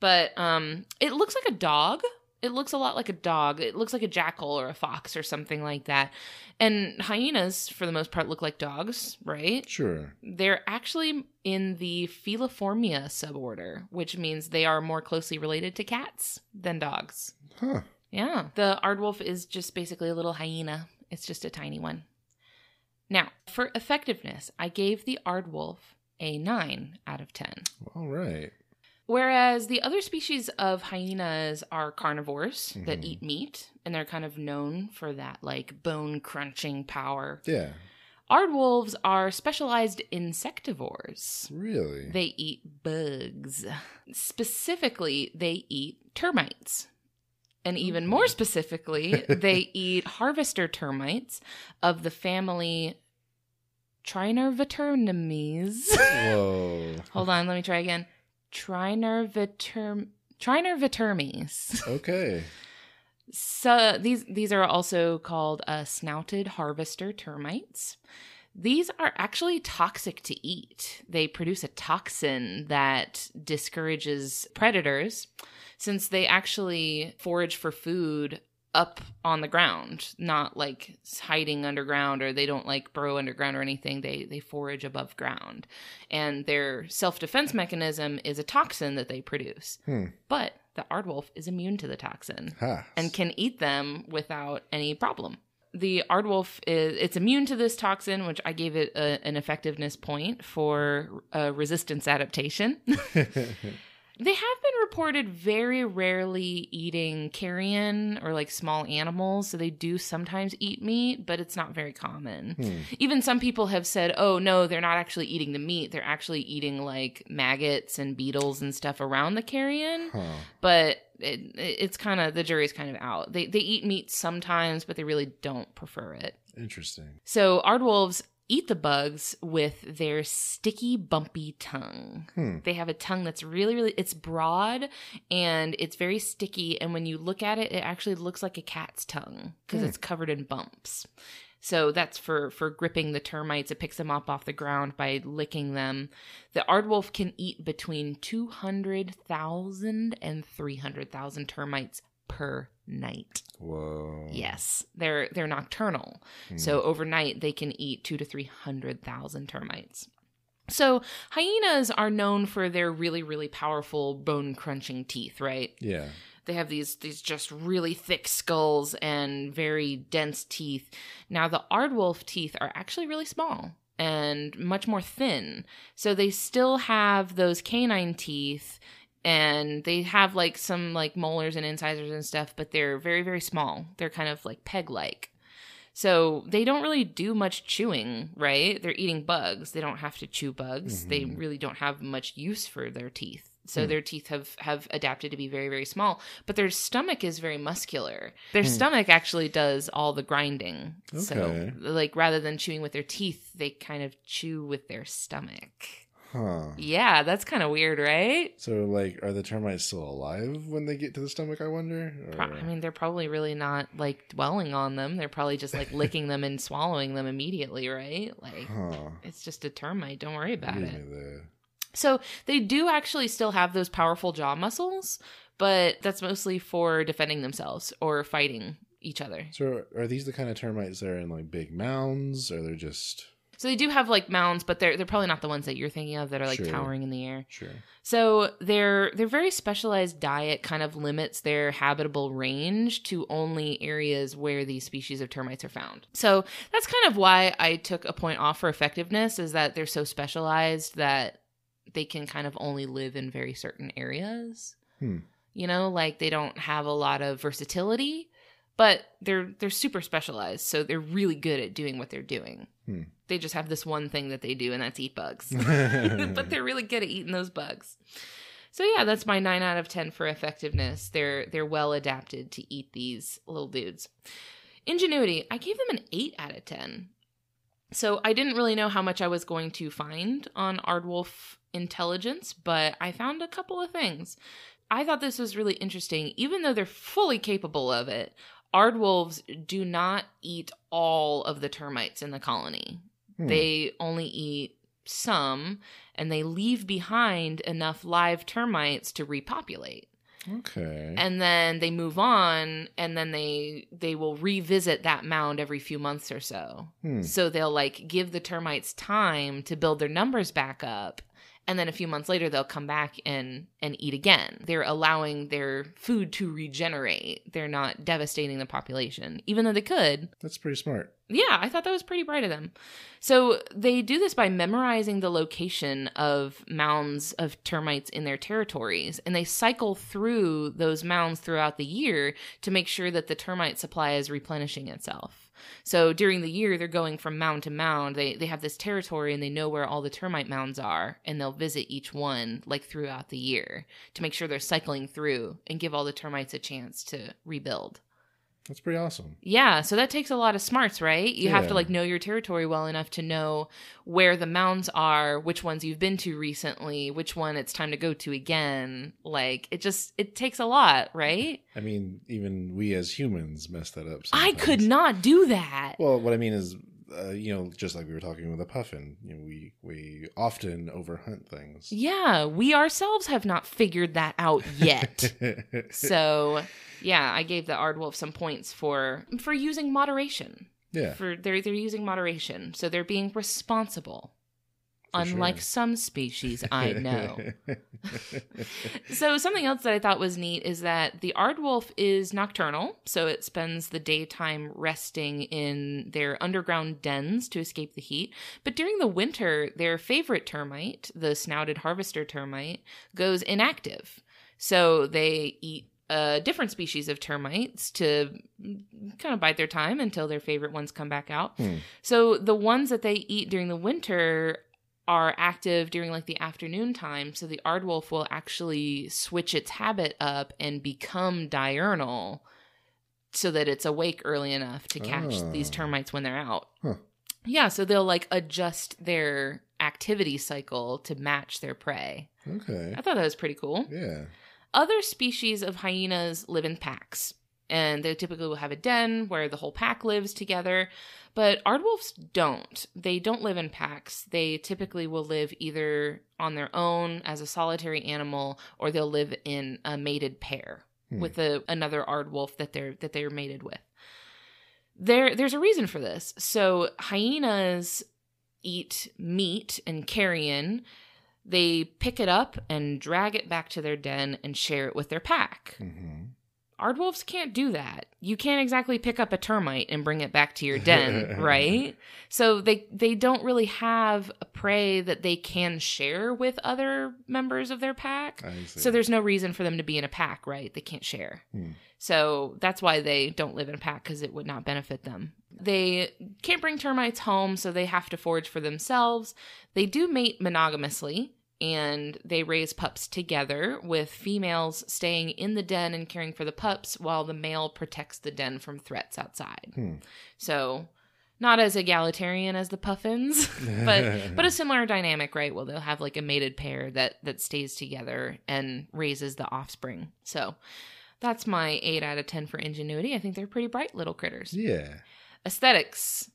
[SPEAKER 1] but um, it looks like a dog it looks a lot like a dog it looks like a jackal or a fox or something like that and hyenas for the most part look like dogs right
[SPEAKER 2] sure.
[SPEAKER 1] they're actually in the Feliformia suborder, which means they are more closely related to cats than dogs.
[SPEAKER 2] Huh.
[SPEAKER 1] Yeah. The aardwolf is just basically a little hyena, it's just a tiny one. Now, for effectiveness, I gave the aardwolf a 9 out of 10.
[SPEAKER 2] All right.
[SPEAKER 1] Whereas the other species of hyenas are carnivores that
[SPEAKER 2] Mhm.
[SPEAKER 1] eat meat, and they're kind of known for that like bone crunching power.
[SPEAKER 2] Yeah.
[SPEAKER 1] Aardwolves are specialized insectivores.
[SPEAKER 2] Really.
[SPEAKER 1] They eat bugs. Specifically, they eat termites. And even more specifically, they eat harvester termites of the family Trinervitermes.
[SPEAKER 2] Whoa.
[SPEAKER 1] Hold on, let me try again. Trinerviterm Trinervitermes.
[SPEAKER 2] Okay.
[SPEAKER 1] So these these are also called uh, snouted harvester termites. These are actually toxic to eat. They produce a toxin that discourages predators since they actually forage for food up on the ground, not like hiding underground or they don't like burrow underground or anything. They they forage above ground. And their self-defense mechanism is a toxin that they produce.
[SPEAKER 2] Hmm.
[SPEAKER 1] But the aardwolf is immune to the toxin
[SPEAKER 2] Ha.
[SPEAKER 1] and can eat them without any problem. The aardwolf is it's immune to this toxin, which I gave it a, an effectiveness point for uh, resistance adaptation. They have been reported very rarely eating carrion or like small animals, so they do sometimes eat meat, but it's not very common.
[SPEAKER 2] Hmm.
[SPEAKER 1] Even some people have said, "Oh no, they're not actually eating the meat; they're actually eating like maggots and beetles and stuff around the carrion."
[SPEAKER 2] Huh.
[SPEAKER 1] But it, it's kind of the jury's kind of out. They they eat meat sometimes, but they really don't prefer it.
[SPEAKER 2] Interesting.
[SPEAKER 1] So aardwolves eat the bugs with their sticky, bumpy tongue.
[SPEAKER 2] Hmm.
[SPEAKER 1] They have a tongue that's really, really, it's broad and it's very sticky. And when you look at it, it actually looks like a cat's tongue because
[SPEAKER 2] Hmm.
[SPEAKER 1] it's covered in bumps. So that's for for gripping the termites. It picks them up off the ground by licking them. The aardwolf can eat between 200,000 and 300,000 termites per night.
[SPEAKER 2] Whoa.
[SPEAKER 1] Yes, they're they're nocturnal.
[SPEAKER 2] Hmm.
[SPEAKER 1] So overnight they can eat 2 to 300,000 termites. So hyenas are known for their really really powerful bone crunching teeth, right?
[SPEAKER 2] Yeah.
[SPEAKER 1] They have these these just really thick skulls and very dense teeth. Now the aardwolf teeth are actually really small and much more thin. So they still have those canine teeth and they have like some like molars and incisors and stuff, but they're very very small. They're kind of like peg-like. So they don't really do much chewing, right? They're eating bugs. They don't have to chew bugs. They
[SPEAKER 2] Mhm.
[SPEAKER 1] really don't have much use for their teeth. So
[SPEAKER 2] Hmm.
[SPEAKER 1] their teeth have have adapted to be very very small, but their stomach is very muscular. Their
[SPEAKER 2] Hmm.
[SPEAKER 1] stomach actually does all the grinding.
[SPEAKER 2] Okay.
[SPEAKER 1] So like rather than chewing with their teeth, they kind of chew with their stomach.
[SPEAKER 2] Huh.
[SPEAKER 1] Yeah, that's kind of weird, right?
[SPEAKER 2] So, like, are the termites still alive when they get to the stomach? I wonder. Or-
[SPEAKER 1] I mean, they're probably really not like dwelling on them. They're probably just like licking them and swallowing them immediately, right? Like
[SPEAKER 2] huh.
[SPEAKER 1] it's just a termite. Don't worry about it.
[SPEAKER 2] the-
[SPEAKER 1] So they do actually still have those powerful jaw muscles, but that's mostly for defending themselves or fighting each other.
[SPEAKER 2] So, are these the kind of termites that are in like big mounds, or they're just
[SPEAKER 1] So they do have like mounds, but they're they're probably not the ones that you're thinking of that are like
[SPEAKER 2] Sure.
[SPEAKER 1] towering in the air.
[SPEAKER 2] sure?
[SPEAKER 1] So their their very specialized diet kind of limits their habitable range to only areas where these species of termites are found. So that's kind of why I took a point off for effectiveness is that they're so specialized that they can kind of only live in very certain areas.
[SPEAKER 2] Hmm.
[SPEAKER 1] You know, like they don't have a lot of versatility, but they're they're super specialized, so they're really good at doing what they're doing.
[SPEAKER 2] Hmm.
[SPEAKER 1] They just have this one thing that they do and that's eat bugs. but they're really good at eating those bugs. So yeah, that's my nine out of ten for effectiveness. They're they're well adapted to eat these little dudes. Ingenuity, I gave them an eight out of ten. So I didn't really know how much I was going to find on Aardwolf intelligence, but I found a couple of things. I thought this was really interesting, even though they're fully capable of it. Aardwolves do not eat all of the termites in the colony.
[SPEAKER 2] Hmm.
[SPEAKER 1] They only eat some and they leave behind enough live termites to repopulate.
[SPEAKER 2] okay.
[SPEAKER 1] And then they move on and then they they will revisit that mound every few months or so.
[SPEAKER 2] Hmm.
[SPEAKER 1] So they'll like give the termites time to build their numbers back up and then a few months later they'll come back and and eat again. They're allowing their food to regenerate. They're not devastating the population even though they could.
[SPEAKER 2] That's pretty smart.
[SPEAKER 1] Yeah, I thought that was pretty bright of them. So they do this by memorizing the location of mounds of termites in their territories, and they cycle through those mounds throughout the year to make sure that the termite supply is replenishing itself. So during the year, they're going from mound to mound. They they have this territory and they know where all the termite mounds are, and they'll visit each one like throughout the year to make sure they're cycling through and give all the termites a chance to rebuild.
[SPEAKER 2] That's pretty awesome.
[SPEAKER 1] Yeah, so that takes a lot of smarts, right? You have to like know your territory well enough to know where the mounds are, which ones you've been to recently, which one it's time to go to again. Like it just it takes a lot, right?
[SPEAKER 2] I mean, even we as humans mess that up.
[SPEAKER 1] I could not do that.
[SPEAKER 2] Well, what I mean is, uh, you know, just like we were talking with a puffin, you know, we we often overhunt things.
[SPEAKER 1] Yeah, we ourselves have not figured that out yet. so, yeah, I gave the Aardwolf some points for for using moderation.
[SPEAKER 2] yeah,
[SPEAKER 1] For they're they're using moderation, so they're being responsible.
[SPEAKER 2] For
[SPEAKER 1] Unlike
[SPEAKER 2] sure.
[SPEAKER 1] some species I know. So something else that I thought was neat is that the Aardwolf is nocturnal, so it spends the daytime resting in their underground dens to escape the heat. But during the winter, their favorite termite, the snouted harvester termite, goes inactive. So they eat a different species of termites to kind of bide their time until their favorite ones come back out.
[SPEAKER 2] Hmm.
[SPEAKER 1] So the ones that they eat during the winter are active during like the afternoon time so the aardwolf will actually switch its habit up and become diurnal so that it's awake early enough to catch
[SPEAKER 2] Ah.
[SPEAKER 1] these termites when they're out
[SPEAKER 2] Huh.
[SPEAKER 1] yeah so they'll like adjust their activity cycle to match their prey
[SPEAKER 2] okay.
[SPEAKER 1] i thought that was pretty cool
[SPEAKER 2] Yeah.
[SPEAKER 1] Other species of hyenas live in packs, and they typically will have a den where the whole pack lives together. But aardwolves don't. They don't live in packs. They typically will live either on their own as a solitary animal, or they'll live in a mated pair
[SPEAKER 2] Hmm.
[SPEAKER 1] with a, another aardwolf that they're that they're mated with. There, there's a reason for this. So hyenas eat meat and carrion they pick it up and drag it back to their den and share it with their pack.
[SPEAKER 2] hmm
[SPEAKER 1] Aardwolves can't do that. You can't exactly pick up a termite and bring it back to your den, right? So they they don't really have a prey that they can share with other members of their pack. So there's no reason for them to be in a pack, right? They can't share.
[SPEAKER 2] Hmm.
[SPEAKER 1] So that's why they don't live in a pack because it would not benefit them. They can't bring termites home, so they have to forage for themselves. They do mate monogamously and they raise pups together with females staying in the den and caring for the pups while the male protects the den from threats outside.
[SPEAKER 2] Hmm.
[SPEAKER 1] So not as egalitarian as the puffins, but but a similar dynamic, right? Well, they'll have like a mated pair that that stays together and raises the offspring. So that's my eight out of ten for ingenuity. I think they're pretty bright little critters.
[SPEAKER 2] yeah.
[SPEAKER 1] Aesthetics.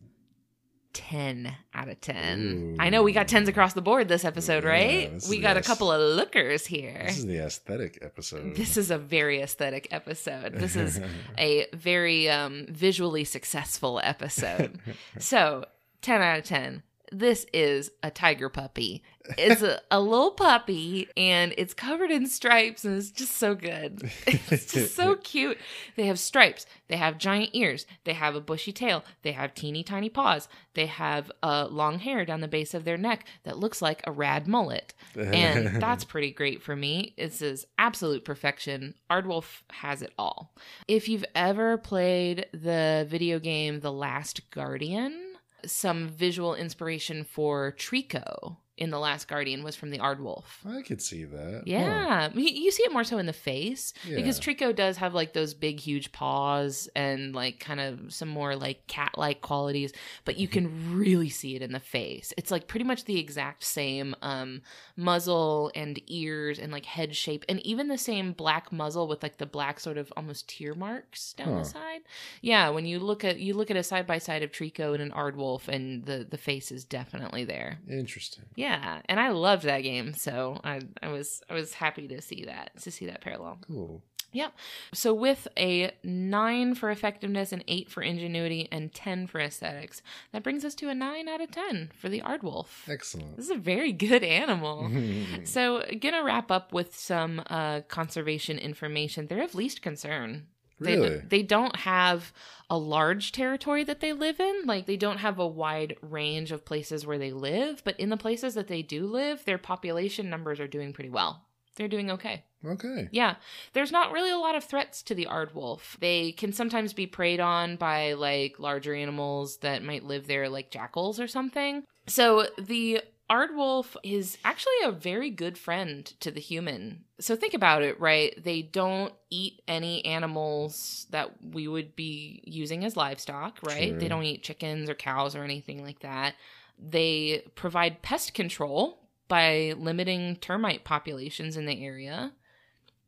[SPEAKER 1] 10 out of 10.
[SPEAKER 2] Ooh.
[SPEAKER 1] I know we got 10s across the board this episode,
[SPEAKER 2] Yeah,
[SPEAKER 1] right?
[SPEAKER 2] this
[SPEAKER 1] We got a couple of lookers here.
[SPEAKER 2] This is the aesthetic episode.
[SPEAKER 1] This is a very aesthetic episode. This is a very um, visually successful episode. So, 10 out of 10. This is a tiger puppy. It's a, a little puppy and it's covered in stripes and it's just so good. It's just so cute. They have stripes. They have giant ears. They have a bushy tail. They have teeny tiny paws. They have uh, long hair down the base of their neck that looks like a rad mullet. And that's pretty great for me. This is absolute perfection. Aardwolf has it all. If you've ever played the video game The Last Guardian, some visual inspiration for Trico in The Last Guardian was from the Aardwolf.
[SPEAKER 2] I could see that.
[SPEAKER 1] Yeah, you you see it more so in the face because
[SPEAKER 2] Yeah.
[SPEAKER 1] Trico does have like those big, huge paws and like kind of some more like cat like qualities, but you can really see it in the face. It's like pretty much the exact same um, muzzle and ears and like head shape, and even the same black muzzle with like the black sort of almost tear marks down
[SPEAKER 2] Huh.
[SPEAKER 1] the side. Yeah, when you look at you look at a side by side of Trico and an Aardwolf, and the the face is definitely there.
[SPEAKER 2] Interesting.
[SPEAKER 1] Yeah, and I loved that game, so I I was I was happy to see that to see that parallel.
[SPEAKER 2] Cool. Yep.
[SPEAKER 1] So with a nine for effectiveness, an eight for ingenuity, and ten for aesthetics, that brings us to a nine out of ten for the Aardwolf.
[SPEAKER 2] Excellent.
[SPEAKER 1] This is a very good animal. So, gonna wrap up with some uh, conservation information. They're of least concern. They,
[SPEAKER 2] Really?
[SPEAKER 1] they don't have a large territory that they live in. Like, they don't have a wide range of places where they live, but in the places that they do live, their population numbers are doing pretty well. they're doing okay.
[SPEAKER 2] Okay.
[SPEAKER 1] Yeah, there's not really a lot of threats to the aardwolf. They can sometimes be preyed on by like larger animals that might live there, like jackals or something. So the aardwolf is actually a very good friend to the human. So think about it, right? They don't eat any animals that we would be using as livestock, right?
[SPEAKER 2] Sure.
[SPEAKER 1] They don't eat chickens or cows or anything like that. They provide pest control by limiting termite populations in the area.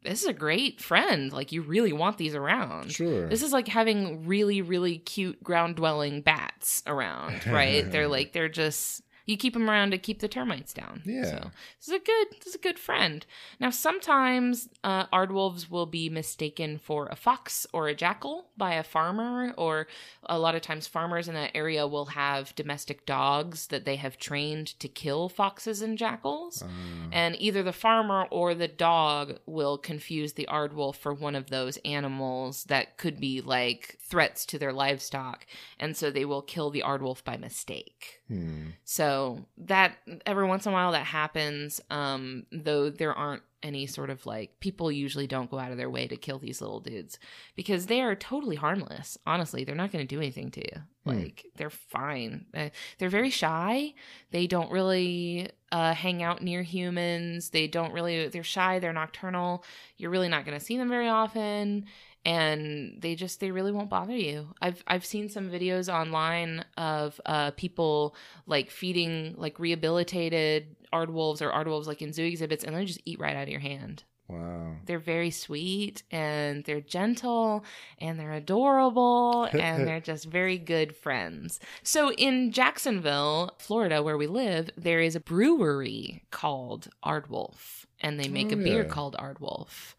[SPEAKER 1] This is a great friend. Like you really want these around.
[SPEAKER 2] Sure.
[SPEAKER 1] This is like having really, really cute ground dwelling bats around, right? they're like they're just you keep them around to keep the termites down.
[SPEAKER 2] Yeah.
[SPEAKER 1] So this is a good this is a good friend. Now sometimes uh, aardwolves will be mistaken for a fox or a jackal by a farmer, or a lot of times farmers in that area will have domestic dogs that they have trained to kill foxes and jackals.
[SPEAKER 2] Uh,
[SPEAKER 1] And either the farmer or the dog will confuse the aardwolf for one of those animals that could be like threats to their livestock. And so they will kill the aardwolf by mistake.
[SPEAKER 2] hmm.
[SPEAKER 1] So that every once in a while that happens, um, though there aren't any sort of like people usually don't go out of their way to kill these little dudes because they are totally harmless. Honestly, they're not going to do anything to you.
[SPEAKER 2] Hmm.
[SPEAKER 1] Like they're fine. Uh, they're very shy. They don't really uh, hang out near humans. They don't really. They're shy. They're nocturnal. You're really not going to see them very often and they just they really won't bother you. I've I've seen some videos online of uh people like feeding like rehabilitated aardwolves or aardwolves like in zoo exhibits and they just eat right out of your hand.
[SPEAKER 2] Wow.
[SPEAKER 1] They're very sweet and they're gentle and they're adorable and they're just very good friends. So in Jacksonville, Florida, where we live, there is a brewery called Aardwolf and they make
[SPEAKER 2] Oh,
[SPEAKER 1] a beer
[SPEAKER 2] yeah.
[SPEAKER 1] called Aardwolf.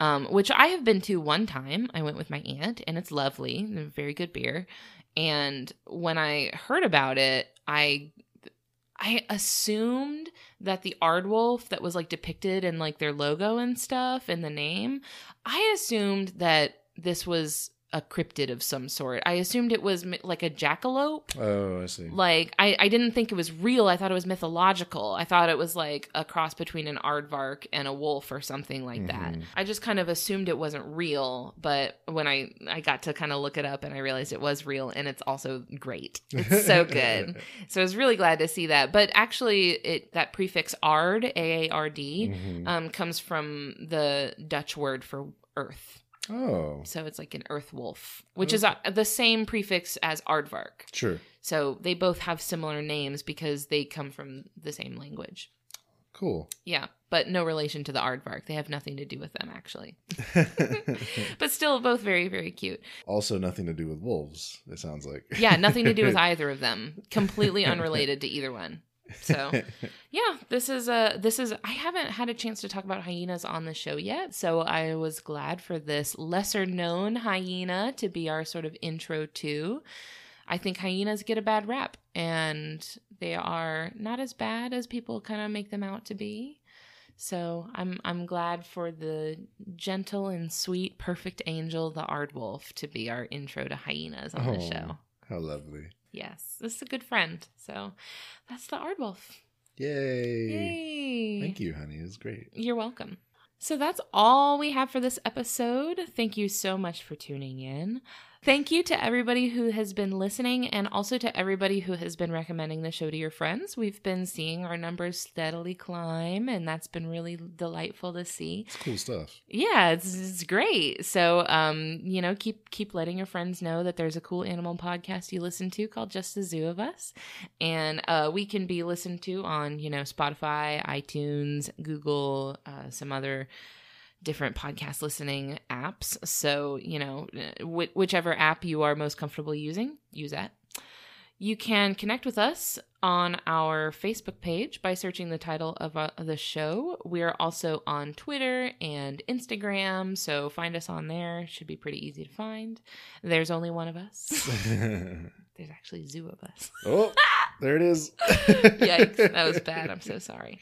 [SPEAKER 1] Um, which I have been to one time. I went with my aunt, and it's lovely, very good beer. And when I heard about it, I I assumed that the Aardwolf that was like depicted in like their logo and stuff and the name, I assumed that this was a cryptid of some sort. I assumed it was mi- like a jackalope.
[SPEAKER 2] Oh, I see.
[SPEAKER 1] Like I, I didn't think it was real. I thought it was mythological. I thought it was like a cross between an aardvark and a wolf or something like that.
[SPEAKER 2] Mhm.
[SPEAKER 1] I just kind of assumed it wasn't real, but when I I got to kind of look it up and I realized it was real and it's also great. It's so good. so I was really glad to see that. But actually it that prefix ard, A A R D,
[SPEAKER 2] Mhm.
[SPEAKER 1] um comes from the Dutch word for earth.
[SPEAKER 2] Oh,
[SPEAKER 1] So it's like an earth wolf, which is uh, the same prefix as aardvark.
[SPEAKER 2] sure.
[SPEAKER 1] So they both have similar names because they come from the same language.
[SPEAKER 2] Cool.
[SPEAKER 1] Yeah, but no relation to the aardvark. They have nothing to do with them actually. But still both very very cute.
[SPEAKER 2] also, nothing to do with wolves. It sounds like.
[SPEAKER 1] Yeah, nothing to do with either of them. Completely unrelated to either one. So, yeah, this is a this is I haven't had a chance to talk about hyenas on the show yet, so I was glad for this lesser known hyena to be our sort of intro to. I think hyenas get a bad rap and they are not as bad as people kind of make them out to be. So, I'm I'm glad for the gentle and sweet perfect angel the aardwolf to be our intro to hyenas on the
[SPEAKER 2] Oh.
[SPEAKER 1] show.
[SPEAKER 2] How lovely.
[SPEAKER 1] Yes, this is a good friend. So that's the Aardwolf.
[SPEAKER 2] Yay.
[SPEAKER 1] Yay!
[SPEAKER 2] Thank you, honey. It was great.
[SPEAKER 1] You're welcome. So that's all we have for this episode. Thank you so much for tuning in. Thank you to everybody who has been listening and also to everybody who has been recommending the show to your friends. We've been seeing our numbers steadily climb, and that's been really delightful to see.
[SPEAKER 2] It's cool stuff.
[SPEAKER 1] Yeah, it's, it's great. So, um, you know, keep keep letting your friends know that there's a cool animal podcast you listen to called Just the Zoo of Us, and uh, we can be listened to on you know Spotify, iTunes, Google, uh, some other different podcast listening apps. So, you know, wh- whichever app you are most comfortable using, use that. You can connect with us on our Facebook page by searching the title of uh, the show. We're also on Twitter and Instagram, so find us on there. Should be pretty easy to find. There's only one of us. There's actually a zoo of us.
[SPEAKER 2] oh, there it is.
[SPEAKER 1] Yikes, that was bad. I'm so sorry.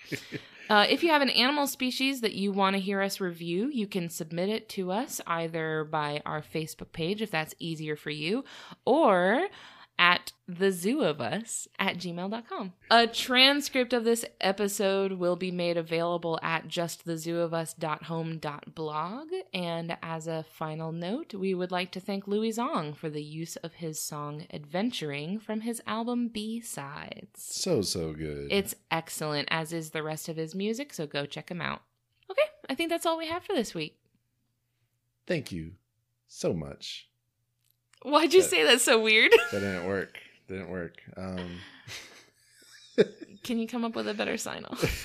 [SPEAKER 1] Uh, if you have an animal species that you want to hear us review, you can submit it to us either by our Facebook page, if that's easier for you, or at the zoo of us at gmail.com. A transcript of this episode will be made available at justthezooofus.home.blog. And as a final note, we would like to thank Louis Zong for the use of his song Adventuring from his album B Sides.
[SPEAKER 2] So, so good.
[SPEAKER 1] It's excellent, as is the rest of his music, so go check him out. Okay, I think that's all we have for this week.
[SPEAKER 2] Thank you so much.
[SPEAKER 1] Why'd you
[SPEAKER 2] That-
[SPEAKER 1] say that so weird?
[SPEAKER 2] That didn't work. Didn't work. Um,
[SPEAKER 1] Can you come up with a better sign off?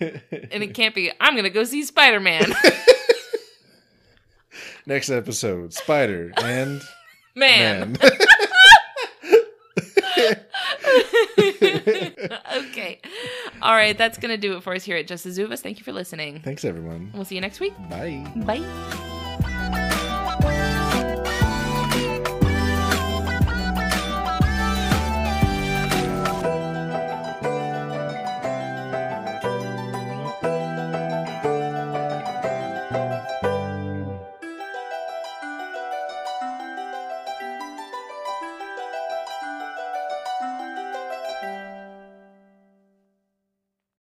[SPEAKER 1] and it can't be, I'm going to go see Spider Man.
[SPEAKER 2] Next episode Spider and
[SPEAKER 1] Man.
[SPEAKER 2] Man.
[SPEAKER 1] okay. All right, that's going to do it for us here at Just the Zoo of Us. Thank you for listening.
[SPEAKER 2] Thanks, everyone.
[SPEAKER 1] We'll see you next week.
[SPEAKER 2] Bye.
[SPEAKER 1] Bye.